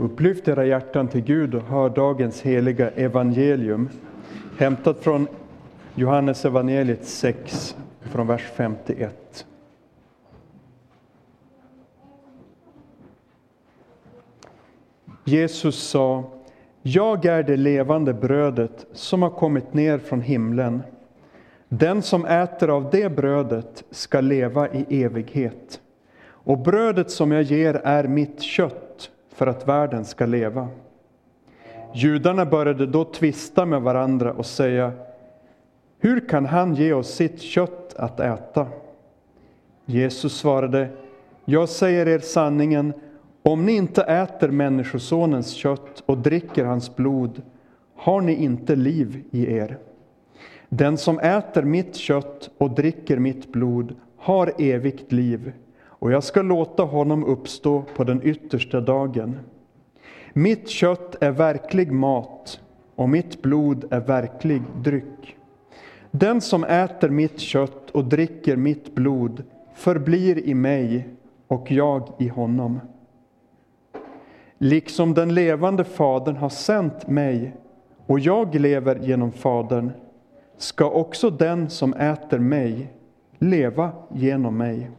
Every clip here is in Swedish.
Upplyft era hjärtan till Gud och hör dagens heliga evangelium hämtat från Johannes evangeliet 6 från vers 51. Jesus sa, jag är det levande brödet som har kommit ner från himlen. Den som äter av det brödet ska leva i evighet. Och brödet som jag ger är mitt kött för att världen ska leva. Judarna började då tvista med varandra och säga, hur kan han ge oss sitt kött att äta? Jesus svarade, jag säger er sanningen, om ni inte äter Människosonens kött och dricker hans blod har ni inte liv i er. Den som äter mitt kött och dricker mitt blod har evigt liv, och jag ska låta honom uppstå på den yttersta dagen. Mitt kött är verklig mat och mitt blod är verklig dryck. Den som äter mitt kött och dricker mitt blod förblir i mig och jag i honom. Liksom den levande Fadern har sänt mig och jag lever genom Fadern ska också den som äter mig leva genom mig.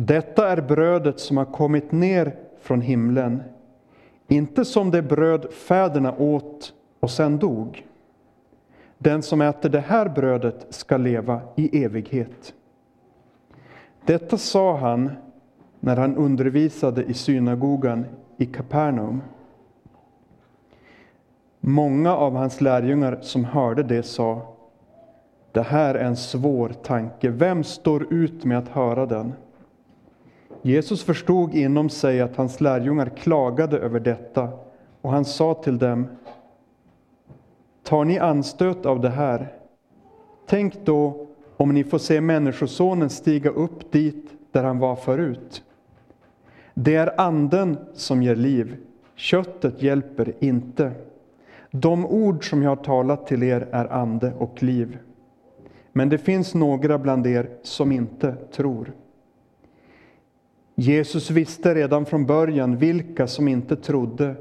Detta är brödet som har kommit ner från himlen, inte som det bröd fäderna åt och sen dog. Den som äter det här brödet ska leva i evighet. Detta sa han när han undervisade i synagogan i Kapernaum. Många av hans lärjungar som hörde det sa, det här är en svår tanke, vem står ut med att höra den? Jesus förstod inom sig att hans lärjungar klagade över detta och han sa till dem, tar ni anstöt av det här? Tänk då om ni får se Människosonen stiga upp dit där han var förut. Det är anden som ger liv, köttet hjälper inte. De ord som jag har talat till er är ande och liv. Men det finns några bland er som inte tror. Jesus visste redan från början vilka som inte trodde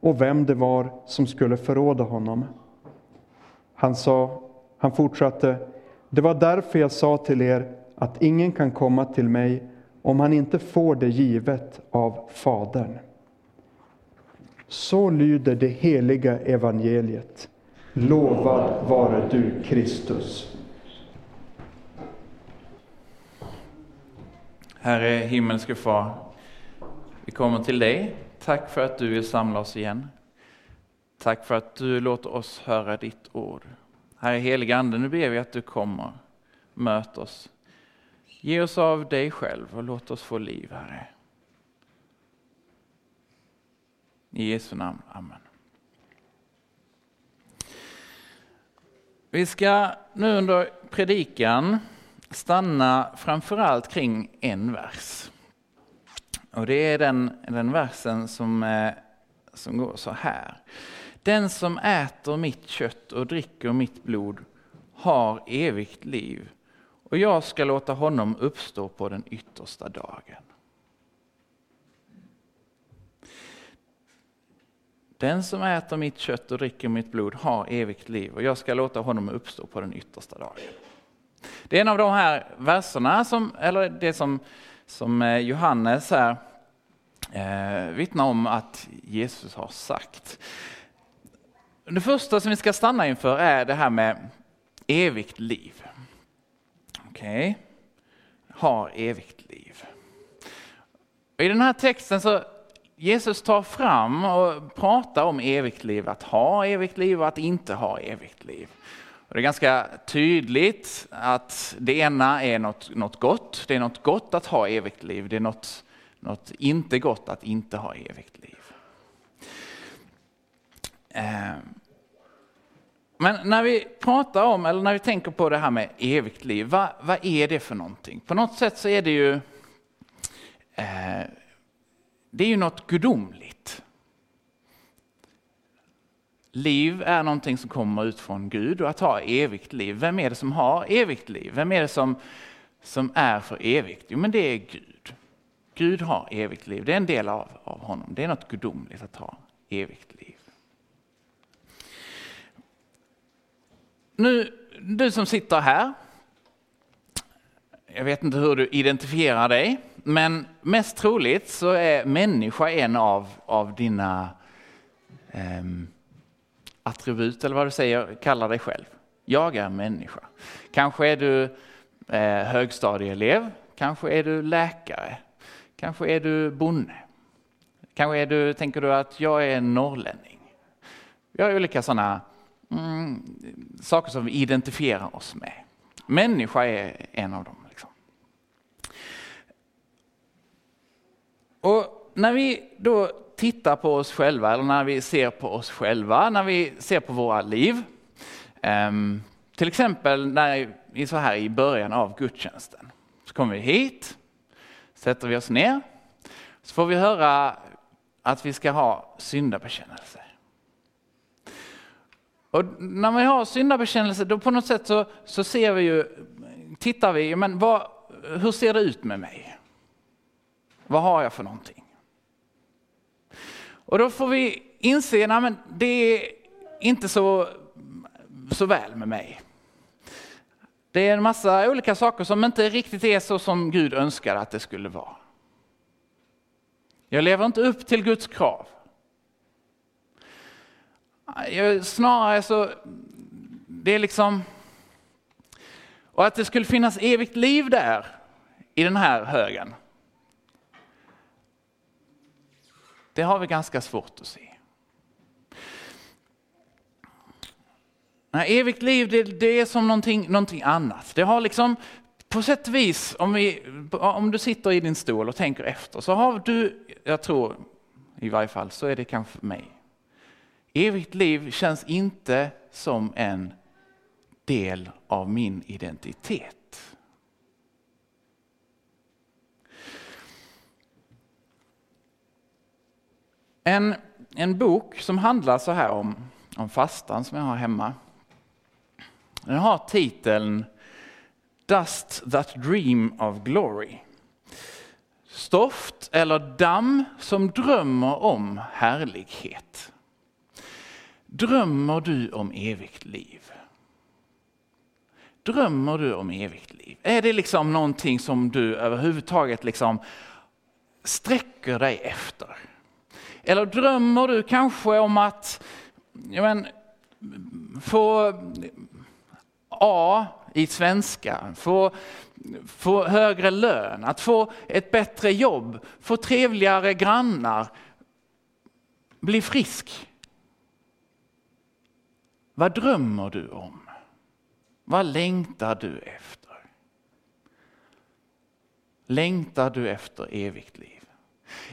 och vem det var som skulle förråda honom. Han sa, han fortsatte, det var därför jag sa till er att ingen kan komma till mig om han inte får det givet av Fadern. Så lyder det heliga evangeliet. Lovad vare du, Kristus. Herre himmelske Far, vi kommer till dig. Tack för att du vill samla oss igen. Tack för att du låter oss höra ditt ord. Herre helige Ande, nu ber vi att du kommer, möt oss. Ge oss av dig själv och låt oss få liv, Herre. I Jesu namn, Amen. Vi ska nu under predikan stanna framförallt kring en vers. Och det är den, den versen som, eh, som går så här. Den som äter mitt kött och dricker mitt blod har evigt liv och jag ska låta honom uppstå på den yttersta dagen. Den som äter mitt kött och dricker mitt blod har evigt liv och jag ska låta honom uppstå på den yttersta dagen. Det är en av de här verserna, som, eller det som, som eh, Johannes här eh, vittnar om att Jesus har sagt. Det första som vi ska stanna inför är det här med evigt liv. Okej, okay. har evigt liv. I den här texten så Jesus tar fram och pratar om evigt liv, att ha evigt liv och att inte ha evigt liv. Och det är ganska tydligt att det ena är något, något gott, det är något gott att ha evigt liv, det är något, något inte gott att inte ha evigt liv. Eh, men när vi pratar om, eller när vi tänker på det här med evigt liv, vad, vad är det för någonting? På något sätt så är det ju, eh, det är ju något gudomligt. Liv är någonting som kommer ut från Gud och att ha evigt liv. Vem är det som har evigt liv? Vem är det som, som är för evigt? Jo men det är Gud. Gud har evigt liv. Det är en del av, av honom. Det är något gudomligt att ha evigt liv. Nu, du som sitter här. Jag vet inte hur du identifierar dig, men mest troligt så är människa en av, av dina eh, attribut, eller vad du säger, kallar dig själv. Jag är människa. Kanske är du eh, högstadieelev, kanske är du läkare, kanske är du bonde. Kanske är du, tänker du att jag är norrlänning. Vi har olika sådana mm, saker som vi identifierar oss med. Människa är en av dem. Liksom. Och när vi då tittar på oss själva, eller när vi ser på oss själva, när vi ser på våra liv. Um, till exempel när vi så här i början av gudstjänsten. Så kommer vi hit, sätter vi oss ner, så får vi höra att vi ska ha syndabekännelse. Och när vi har syndabekännelse, då på något sätt så, så ser vi ju, tittar vi, men vad, hur ser det ut med mig? Vad har jag för någonting? Och då får vi inse, att det är inte så, så väl med mig. Det är en massa olika saker som inte riktigt är så som Gud önskar att det skulle vara. Jag lever inte upp till Guds krav. Jag, snarare så, det är liksom, och att det skulle finnas evigt liv där i den här högen. Det har vi ganska svårt att se. Nej, evigt liv det, det är som någonting, någonting annat. Det har liksom på sätt och vis, om, vi, om du sitter i din stol och tänker efter, så har du, jag tror i varje fall, så är det kanske för mig. Evigt liv känns inte som en del av min identitet. En, en bok som handlar så här om, om fastan som jag har hemma. Den har titeln Dust that dream of glory. Stoft eller damm som drömmer om härlighet. Drömmer du om evigt liv? Drömmer du om evigt liv? Är det liksom någonting som du överhuvudtaget liksom sträcker dig efter? Eller drömmer du kanske om att men, få A i svenska, få, få högre lön, att få ett bättre jobb, få trevligare grannar, bli frisk. Vad drömmer du om? Vad längtar du efter? Längtar du efter evigt liv?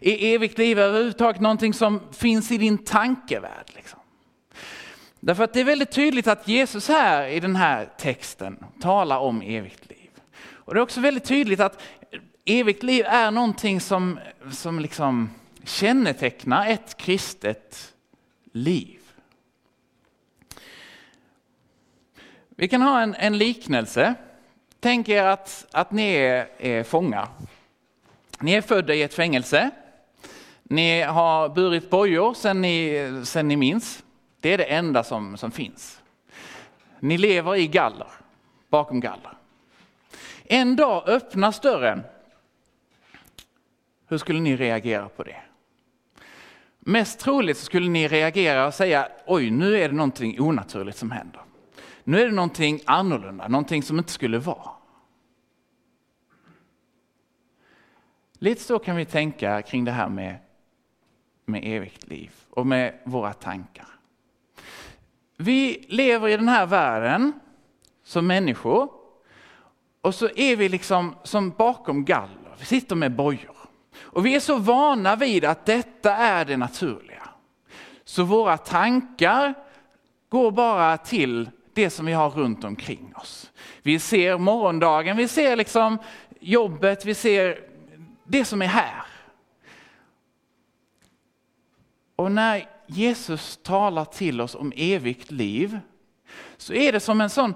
Är evigt liv överhuvudtaget någonting som finns i din tankevärld? Liksom? Därför att det är väldigt tydligt att Jesus här i den här texten talar om evigt liv. Och det är också väldigt tydligt att evigt liv är någonting som, som liksom kännetecknar ett kristet liv. Vi kan ha en, en liknelse. Tänk er att, att ni är, är fångar. Ni är födda i ett fängelse. Ni har burit bojor sedan ni, sen ni minns. Det är det enda som, som finns. Ni lever i galler, bakom galler. En dag öppnas dörren. Hur skulle ni reagera på det? Mest troligt skulle ni reagera och säga, oj nu är det någonting onaturligt som händer. Nu är det någonting annorlunda, någonting som inte skulle vara. Lite så kan vi tänka kring det här med, med evigt liv och med våra tankar. Vi lever i den här världen som människor och så är vi liksom som bakom galler. Vi sitter med bojor. Och vi är så vana vid att detta är det naturliga. Så våra tankar går bara till det som vi har runt omkring oss. Vi ser morgondagen, vi ser liksom jobbet, vi ser det som är här. Och när Jesus talar till oss om evigt liv så är det som en sån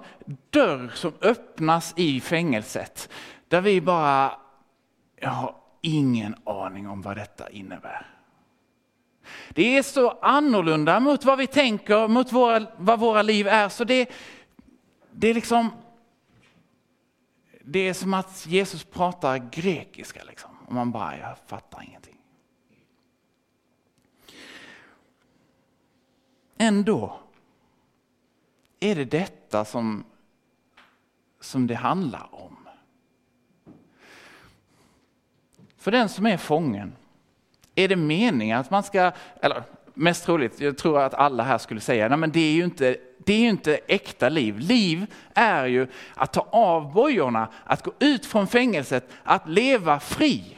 dörr som öppnas i fängelset där vi bara, jag har ingen aning om vad detta innebär. Det är så annorlunda mot vad vi tänker, mot våra, vad våra liv är. Så det, det är liksom det är som att Jesus pratar grekiska. Liksom. Och man bara, jag fattar ingenting. Ändå är det detta som, som det handlar om. För den som är fången, är det meningen att man ska, eller mest troligt, jag tror att alla här skulle säga, nej men det är ju inte, det är ju inte äkta liv. Liv är ju att ta av bojorna, att gå ut från fängelset, att leva fri.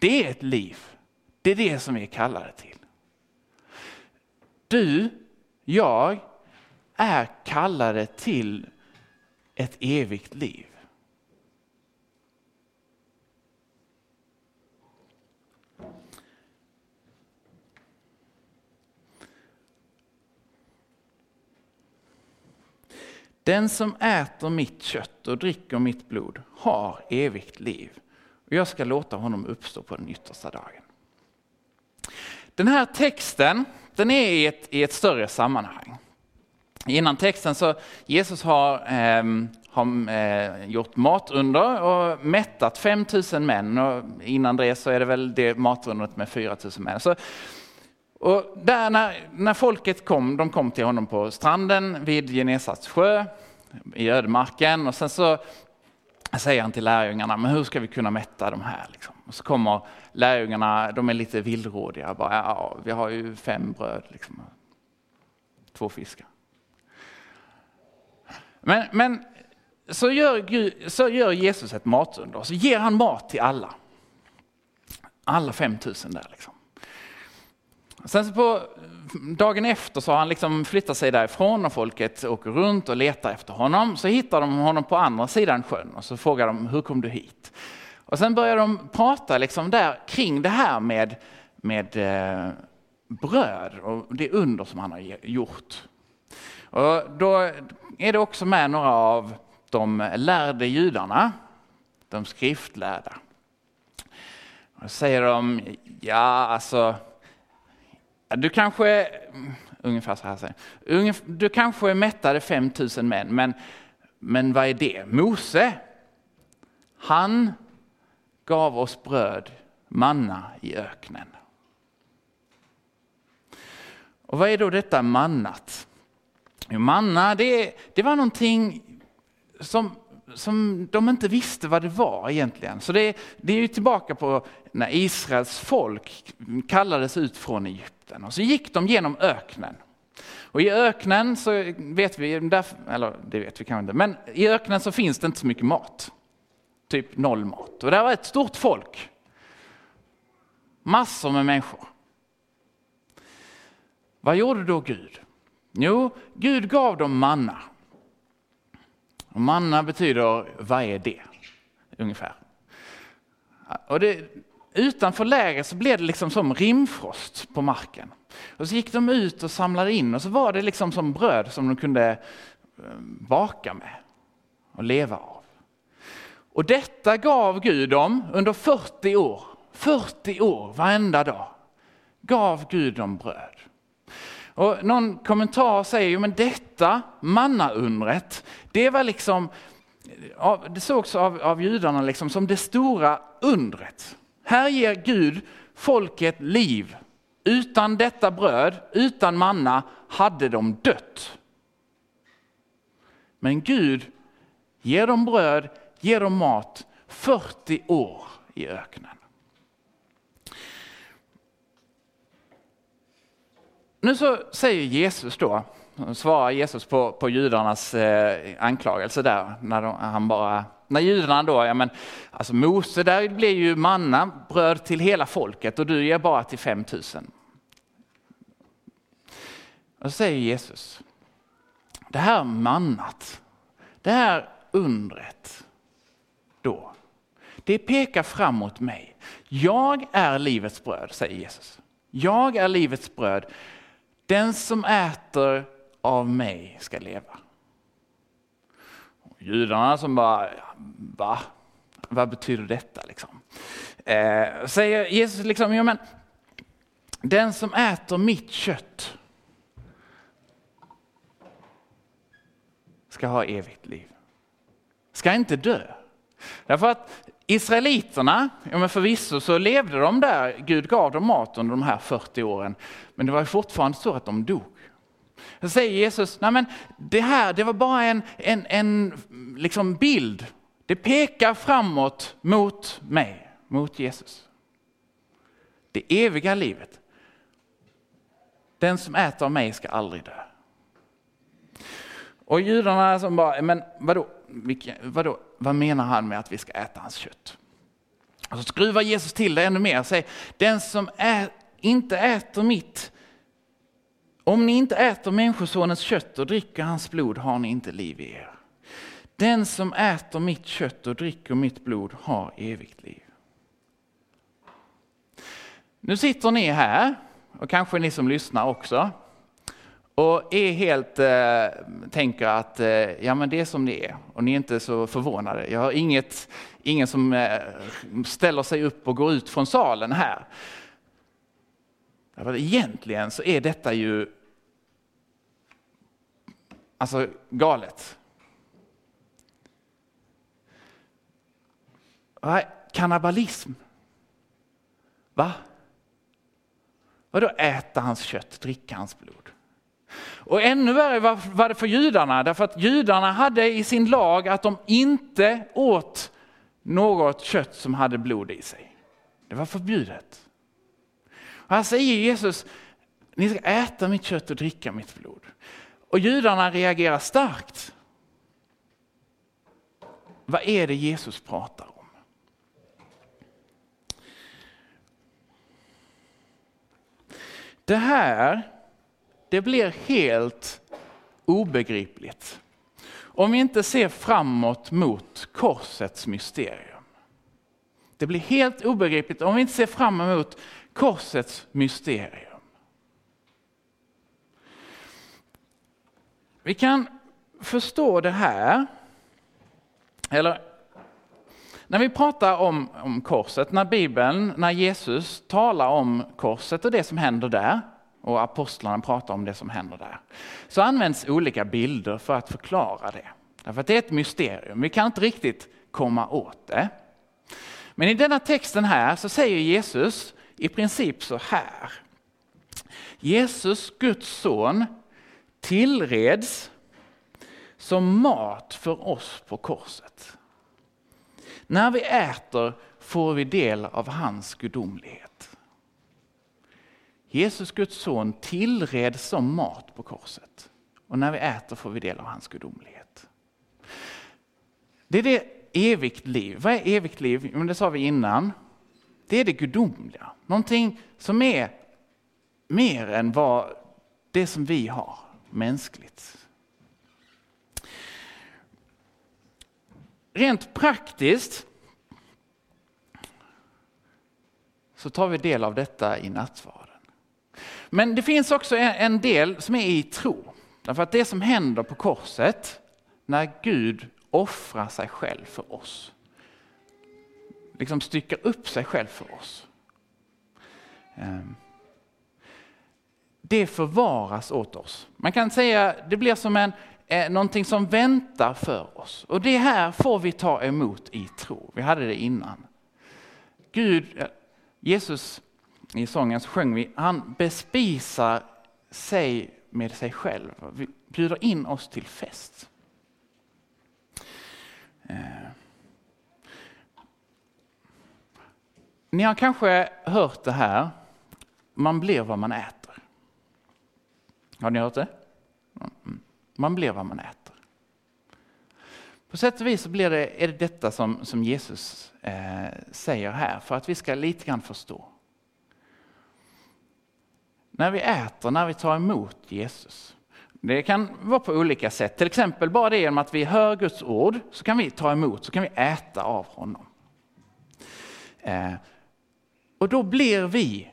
Det är ett liv. Det är det som vi är kallade till. Du, jag, är kallade till ett evigt liv. Den som äter mitt kött och dricker mitt blod har evigt liv och jag ska låta honom uppstå på den yttersta dagen. Den här texten den är i ett, i ett större sammanhang. Innan texten så Jesus har, eh, har eh, gjort matunder och mättat 5000 män och innan det så är det väl det matundret med 4000 män. Så, och där när, när folket kom, de kom till honom på stranden vid Genesats sjö i ödemarken och sen så säger han till lärjungarna, men hur ska vi kunna mätta de här? Liksom? Och så kommer lärjungarna, de är lite villrådiga, bara, ja, vi har ju fem bröd, liksom. två fiskar. Men, men så, gör Gud, så gör Jesus ett matunder, så ger han mat till alla. Alla 5000 där. Liksom. Sen så på dagen efter så har han liksom flyttat sig därifrån och folket åker runt och letar efter honom. Så hittar de honom på andra sidan sjön och så frågar de hur kom du hit? Och sen börjar de prata liksom där kring det här med, med eh, bröd och det under som han har gjort. Och då är det också med några av de lärde judarna, de skriftlärda. Och då säger de, ja alltså du kanske, ungefär så här säger du kanske mättade 5000 män, men, men vad är det? Mose, han gav oss bröd, manna i öknen. Och vad är då detta mannat? Jo, manna, det, det var någonting som, som de inte visste vad det var egentligen. Så det, det är ju tillbaka på när Israels folk kallades ut från Egypten och så gick de genom öknen. Och i öknen så vet vi, eller det vet vi kanske inte, men i öknen så finns det inte så mycket mat. Typ noll mat. Och det var ett stort folk. Massor med människor. Vad gjorde då Gud? Jo, Gud gav dem manna. Och manna betyder, vad är det? Ungefär. Och det, utanför lägret så blev det liksom som rimfrost på marken. Och så gick de ut och samlade in och så var det liksom som bröd som de kunde eh, baka med och leva av. Och detta gav Gud dem under 40 år. 40 år varenda dag gav Gud dem bröd. Och någon kommentar säger ju, men detta mannaundret, det var liksom, det sågs av, av judarna liksom som det stora undret. Här ger Gud folket liv. Utan detta bröd, utan manna, hade de dött. Men Gud ger dem bröd, ger dem mat 40 år i öknen. Nu så säger Jesus då, svarar Jesus på, på judarnas eh, anklagelse där, när de, han bara när judarna då, ja men, alltså Mose, där blir ju manna, bröd till hela folket och du ger bara till 5000. Och så säger Jesus, det här mannat, det här undret då, det pekar framåt mig. Jag är livets bröd, säger Jesus. Jag är livets bröd. Den som äter av mig ska leva. Judarna som bara, va? Vad betyder detta? Liksom? eh, säger Jesus liksom, ja men den som äter mitt kött ska ha evigt liv. Ska inte dö. Därför att Israeliterna, ja men förvisso så levde de där, Gud gav dem mat under de här 40 åren, men det var fortfarande så att de dog. Så säger Jesus, nej men det här det var bara en, en, en liksom bild, det pekar framåt mot mig, mot Jesus. Det eviga livet. Den som äter av mig ska aldrig dö. Och judarna som bara, men vadå, vadå, vad menar han med att vi ska äta hans kött? Och så skruvar Jesus till det ännu mer och säger, den som är, inte äter mitt, om ni inte äter människosonens kött och dricker hans blod har ni inte liv i er. Den som äter mitt kött och dricker mitt blod har evigt liv. Nu sitter ni här, och kanske ni som lyssnar också, och är helt, eh, tänker att eh, ja, men det är som det är och ni är inte så förvånade. Jag har inget, ingen som eh, ställer sig upp och går ut från salen här. Egentligen så är detta ju alltså galet. Kannibalism. Va? Vadå äta hans kött, dricka hans blod? Och ännu värre var det för judarna, därför att judarna hade i sin lag att de inte åt något kött som hade blod i sig. Det var förbjudet. Och här säger Jesus, ni ska äta mitt kött och dricka mitt blod. Och judarna reagerar starkt. Vad är det Jesus pratar om? Det här det blir helt obegripligt om vi inte ser framåt mot korsets mysterium. Det blir helt obegripligt om vi inte ser fram emot korsets mysterium. Vi kan förstå det här, eller när vi pratar om, om korset, när Bibeln, när Jesus talar om korset och det som händer där, och apostlarna pratar om det som händer där. Så används olika bilder för att förklara det. Därför att det är ett mysterium, vi kan inte riktigt komma åt det. Men i denna texten här så säger Jesus i princip så här. Jesus, Guds son, tillreds som mat för oss på korset. När vi äter får vi del av hans gudomlighet. Jesus, Guds son, tillreds som mat på korset. Och när vi äter får vi del av hans gudomlighet. Det är det evigt liv. Vad är evigt liv? det sa vi innan. Det är det gudomliga. Någonting som är mer än vad det som vi har mänskligt. Rent praktiskt så tar vi del av detta i nattvard. Men det finns också en del som är i tro. Därför att det som händer på korset, när Gud offrar sig själv för oss, liksom styckar upp sig själv för oss. Ehm, det förvaras åt oss. Man kan säga det blir som en, eh, någonting som väntar för oss. Och det här får vi ta emot i tro. Vi hade det innan. Gud, eh, Jesus i sången så sjöng vi, han bespisar sig med sig själv, vi bjuder in oss till fest. Eh. Ni har kanske hört det här, man blir vad man äter. Har ni hört det? Man blir vad man äter. På sätt och vis så blir det, är det detta som, som Jesus eh, säger här, för att vi ska lite grann förstå. När vi äter, när vi tar emot Jesus. Det kan vara på olika sätt. Till exempel bara det genom att vi hör Guds ord så kan vi ta emot, så kan vi äta av honom. Eh, och då blir vi,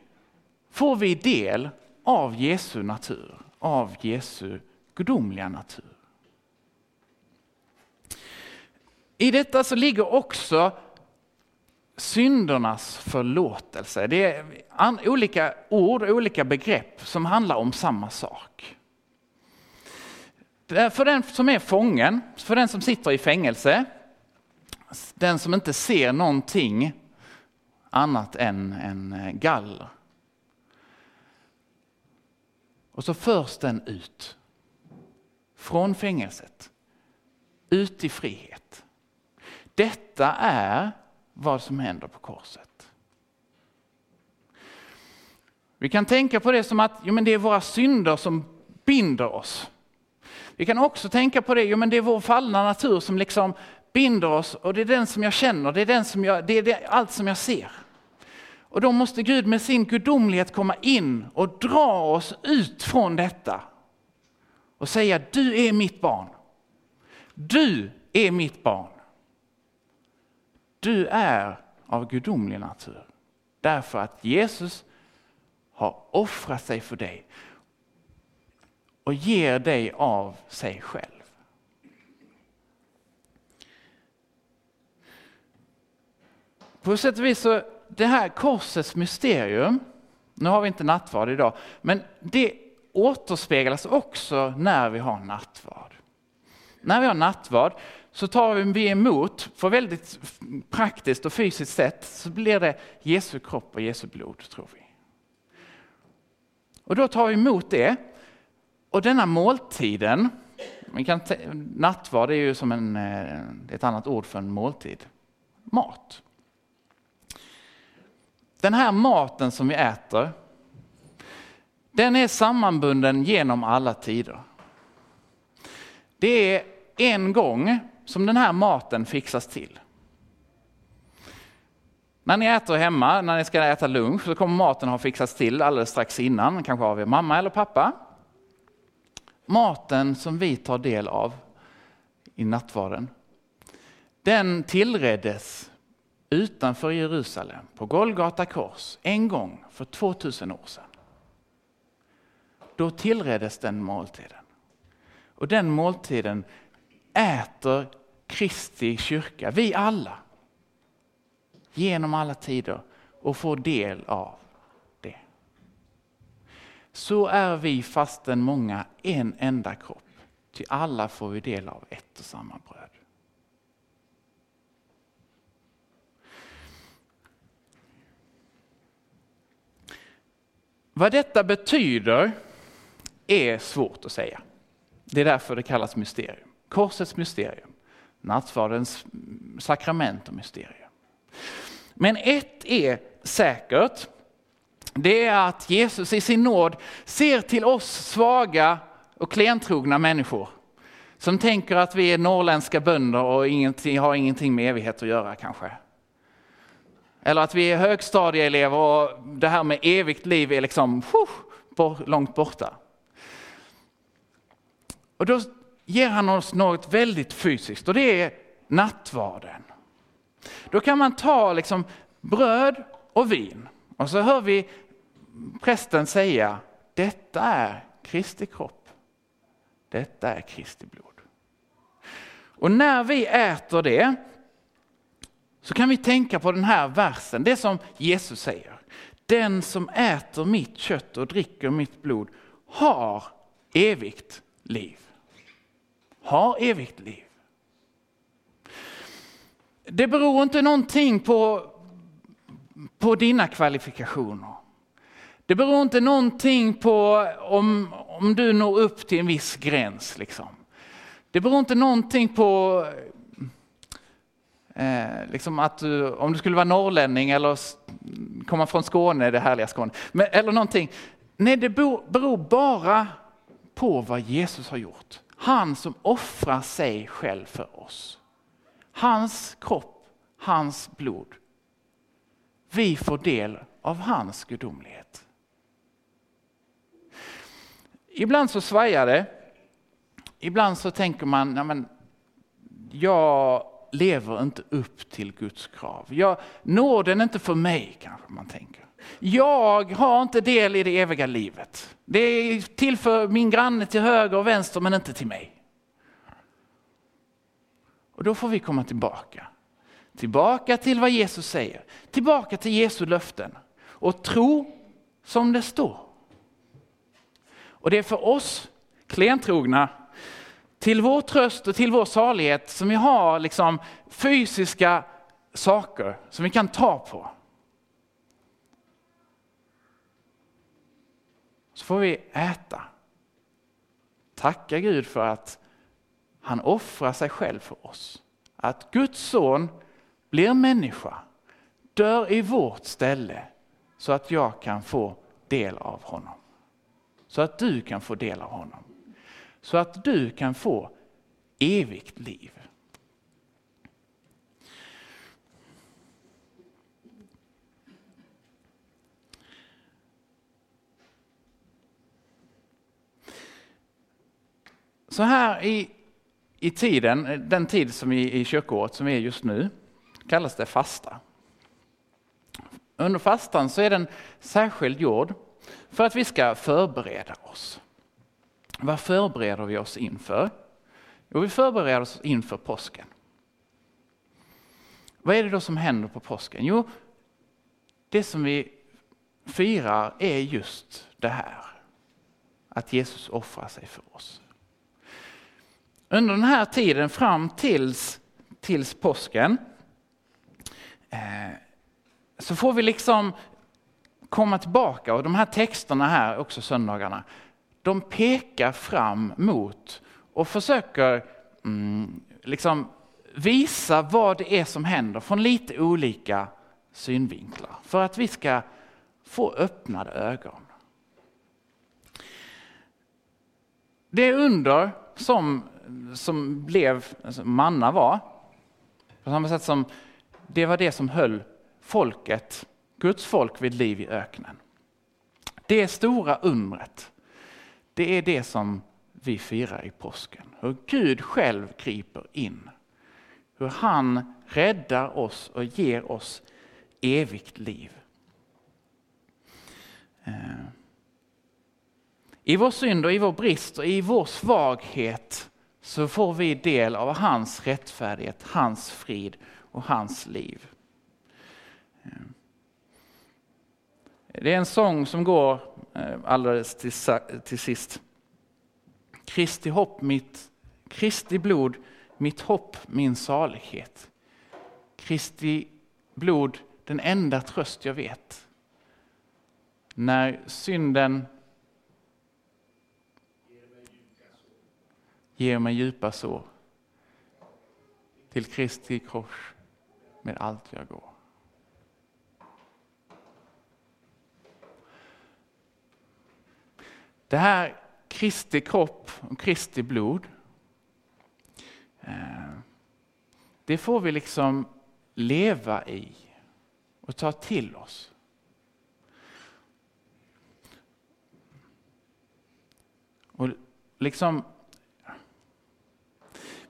får vi del av Jesu natur, av Jesu gudomliga natur. I detta så ligger också syndernas förlåtelse. Det är olika ord, olika begrepp som handlar om samma sak. För den som är fången, för den som sitter i fängelse, den som inte ser någonting annat än en eh, galler. Och så förs den ut från fängelset, ut i frihet. Detta är vad som händer på korset. Vi kan tänka på det som att jo, men det är våra synder som binder oss. Vi kan också tänka på det, jo, men det är vår fallna natur som liksom binder oss och det är den som jag känner, det är, den som jag, det är det, allt som jag ser. Och då måste Gud med sin gudomlighet komma in och dra oss ut från detta och säga du är mitt barn. Du är mitt barn. Du är av gudomlig natur. Därför att Jesus har offrat sig för dig och ger dig av sig själv. På sätt och vis så det här korsets mysterium, nu har vi inte nattvard idag, men det återspeglas också när vi har nattvard. När vi har nattvard så tar vi emot, för väldigt praktiskt och fysiskt sätt, så blir det Jesu kropp och Jesu blod, tror vi. Och då tar vi emot det. Och denna måltiden, man kan nattvard är ju som en, eh, ett annat ord för en måltid, mat. Den här maten som vi äter, den är sammanbunden genom alla tider. Det är en gång som den här maten fixas till. När ni äter hemma, när ni ska äta lunch, så kommer maten ha fixats till alldeles strax innan, kanske av er mamma eller pappa. Maten som vi tar del av i nattvarden, den tillreddes utanför Jerusalem på Golgata kors en gång för 2000 år sedan. Då tillreddes den måltiden. Och den måltiden äter Kristi kyrka, vi alla, genom alla tider och får del av det. Så är vi fastän många en enda kropp, till alla får vi del av ett och samma bröd. Vad detta betyder är svårt att säga. Det är därför det kallas mysterium. Korsets mysterium, nattvardens sakrament och mysterium. Men ett är säkert, det är att Jesus i sin nåd ser till oss svaga och klentrogna människor som tänker att vi är norrländska bönder och ingenting, har ingenting med evighet att göra kanske. Eller att vi är högstadieelever och det här med evigt liv är liksom långt borta. Och då ger han oss något väldigt fysiskt och det är nattvarden. Då kan man ta liksom bröd och vin och så hör vi prästen säga detta är Kristi kropp. Detta är Kristi blod. Och när vi äter det så kan vi tänka på den här versen, det som Jesus säger. Den som äter mitt kött och dricker mitt blod har evigt liv. Har evigt liv. Det beror inte någonting på, på dina kvalifikationer. Det beror inte någonting på om, om du når upp till en viss gräns. Liksom. Det beror inte någonting på Eh, liksom att du, om du skulle vara norrlänning eller komma från Skåne, det härliga Skåne, men, eller någonting. Nej, det beror bara på vad Jesus har gjort. Han som offrar sig själv för oss. Hans kropp, hans blod. Vi får del av hans gudomlighet. Ibland så svajar det. Ibland så tänker man, ja, men, jag lever inte upp till Guds krav. Jag, nåden är inte för mig kanske man tänker. Jag har inte del i det eviga livet. Det är till för min granne till höger och vänster men inte till mig. Och då får vi komma tillbaka tillbaka till vad Jesus säger, tillbaka till Jesu löften och tro som det står. Och det är för oss klentrogna, till vår tröst och till vår salighet som vi har liksom fysiska saker som vi kan ta på. Så får vi äta. Tacka Gud för att han offrar sig själv för oss. Att Guds son blir människa, dör i vårt ställe så att jag kan få del av honom. Så att du kan få del av honom. Så att du kan få evigt liv. Så här i, i tiden, eh, den tid som i, i kyrkoåret som är just nu, kallas det fasta. Under fastan så är den särskild gjord för att vi ska förbereda oss. Vad förbereder vi oss inför? Jo, vi förbereder oss inför påsken. Vad är det då som händer på påsken? Jo, det som vi firar är just det här. Att Jesus offrar sig för oss. Under den här tiden fram tills, tills påsken eh, så får vi liksom komma tillbaka och de här texterna här, också söndagarna, de pekar fram mot och försöker mm, liksom visa vad det är som händer från lite olika synvinklar för att vi ska få öppnade ögon. Det under som, som blev alltså manna var, på samma sätt som det var det som höll folket, Guds folk vid liv i öknen. Det stora undret, det är det som vi firar i påsken. Hur Gud själv griper in. Hur han räddar oss och ger oss evigt liv. Eh. I vår synd och i vår brist och i vår svaghet så får vi del av hans rättfärdighet, hans frid och hans liv. Eh, det är en sång som går eh, alldeles till sist. Kristi hopp, mitt, Kristi blod, mitt hopp, min salighet. Kristi blod, den enda tröst jag vet. När synden ger mig djupa sår. Till Kristi kors med allt jag går. Det här Kristi kropp och Kristi blod. Eh, det får vi liksom leva i och ta till oss. Och liksom,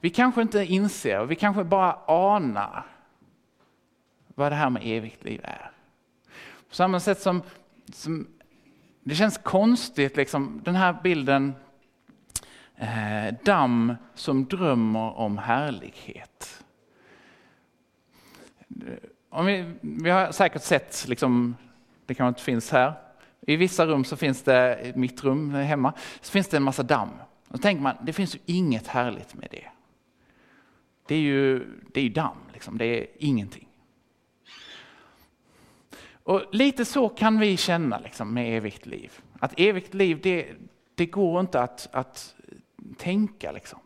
vi kanske inte inser, vi kanske bara anar vad det här med evigt liv är. På samma sätt som, som det känns konstigt, liksom, den här bilden eh, damm som drömmer om härlighet. Om vi, vi har säkert sett, liksom, det kanske inte finns här, i vissa rum så finns det, i mitt rum hemma, så finns det en massa damm. Då tänker man, det finns ju inget härligt med det. Det är ju, det är damm, liksom. det är ingenting. Och lite så kan vi känna liksom, med evigt liv. Att evigt liv, det, det går inte att, att tänka. Liksom.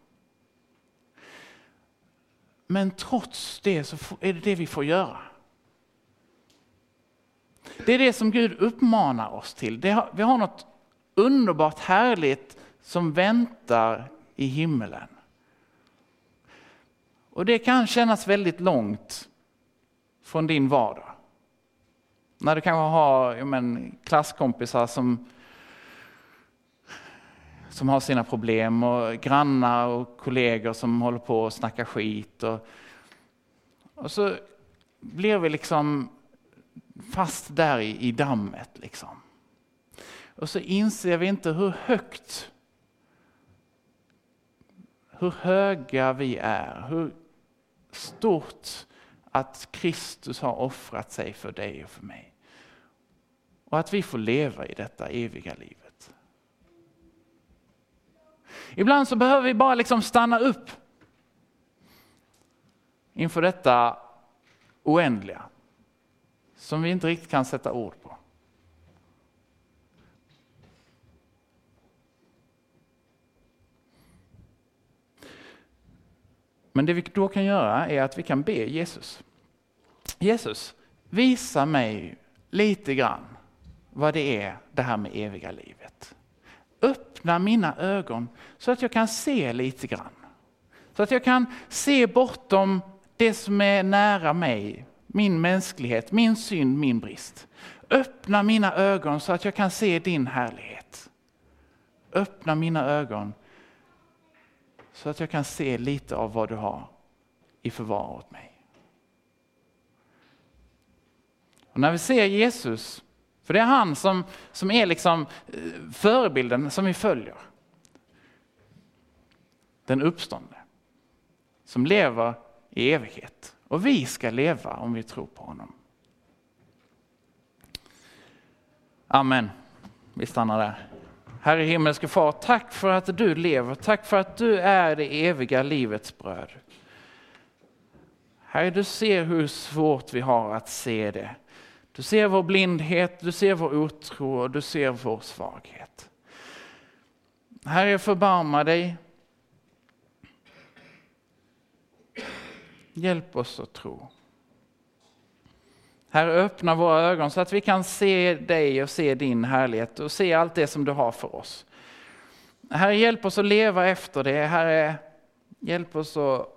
Men trots det så är det det vi får göra. Det är det som Gud uppmanar oss till. Har, vi har något underbart härligt som väntar i himmelen. Och det kan kännas väldigt långt från din vardag. När du kanske har men, klasskompisar som, som har sina problem och grannar och kollegor som håller på och snackar skit. Och, och så blir vi liksom fast där i, i dammet. Liksom. Och så inser vi inte hur högt, hur höga vi är, hur stort att Kristus har offrat sig för dig och för mig. Och att vi får leva i detta eviga livet. Ibland så behöver vi bara liksom stanna upp inför detta oändliga som vi inte riktigt kan sätta ord på. Men det vi då kan göra är att vi kan be Jesus. Jesus, visa mig lite grann vad det är det här med eviga livet. Öppna mina ögon så att jag kan se lite grann. Så att jag kan se bortom det som är nära mig, min mänsklighet, min synd, min brist. Öppna mina ögon så att jag kan se din härlighet. Öppna mina ögon så att jag kan se lite av vad du har i förvar åt mig. Och när vi ser Jesus, för det är han som, som är liksom eh, förebilden som vi följer. Den uppståndne, som lever i evighet. Och vi ska leva om vi tror på honom. Amen. Vi stannar där. Herre himmelske far, tack för att du lever, tack för att du är det eviga livets bröd. Herre, du ser hur svårt vi har att se det. Du ser vår blindhet, du ser vår otro och du ser vår svaghet. Herre, förbarma dig. Hjälp oss att tro. Herre, öppna våra ögon så att vi kan se dig och se din härlighet och se allt det som du har för oss. Herre, hjälp oss att leva efter det. Herre, hjälp oss att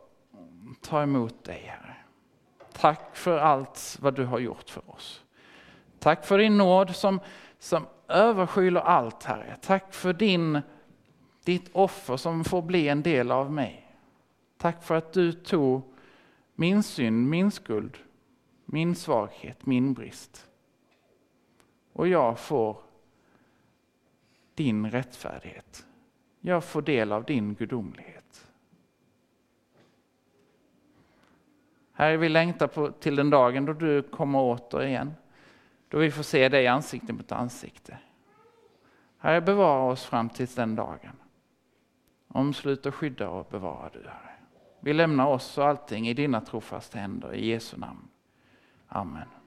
ta emot dig, Herre. Tack för allt vad du har gjort för oss. Tack för din nåd som, som överskyler allt, Herre. Tack för din, ditt offer som får bli en del av mig. Tack för att du tog min synd, min skuld, min svaghet, min brist. Och jag får din rättfärdighet. Jag får del av din gudomlighet. Herre, vi längtar på, till den dagen då du kommer åter igen. Då vi får se dig ansikte mot ansikte. Herre, bevara oss fram till den dagen. Omslut och skydda och bevara du, Herre. Vi lämnar oss och allting i dina trofasta händer, i Jesu namn. Amen.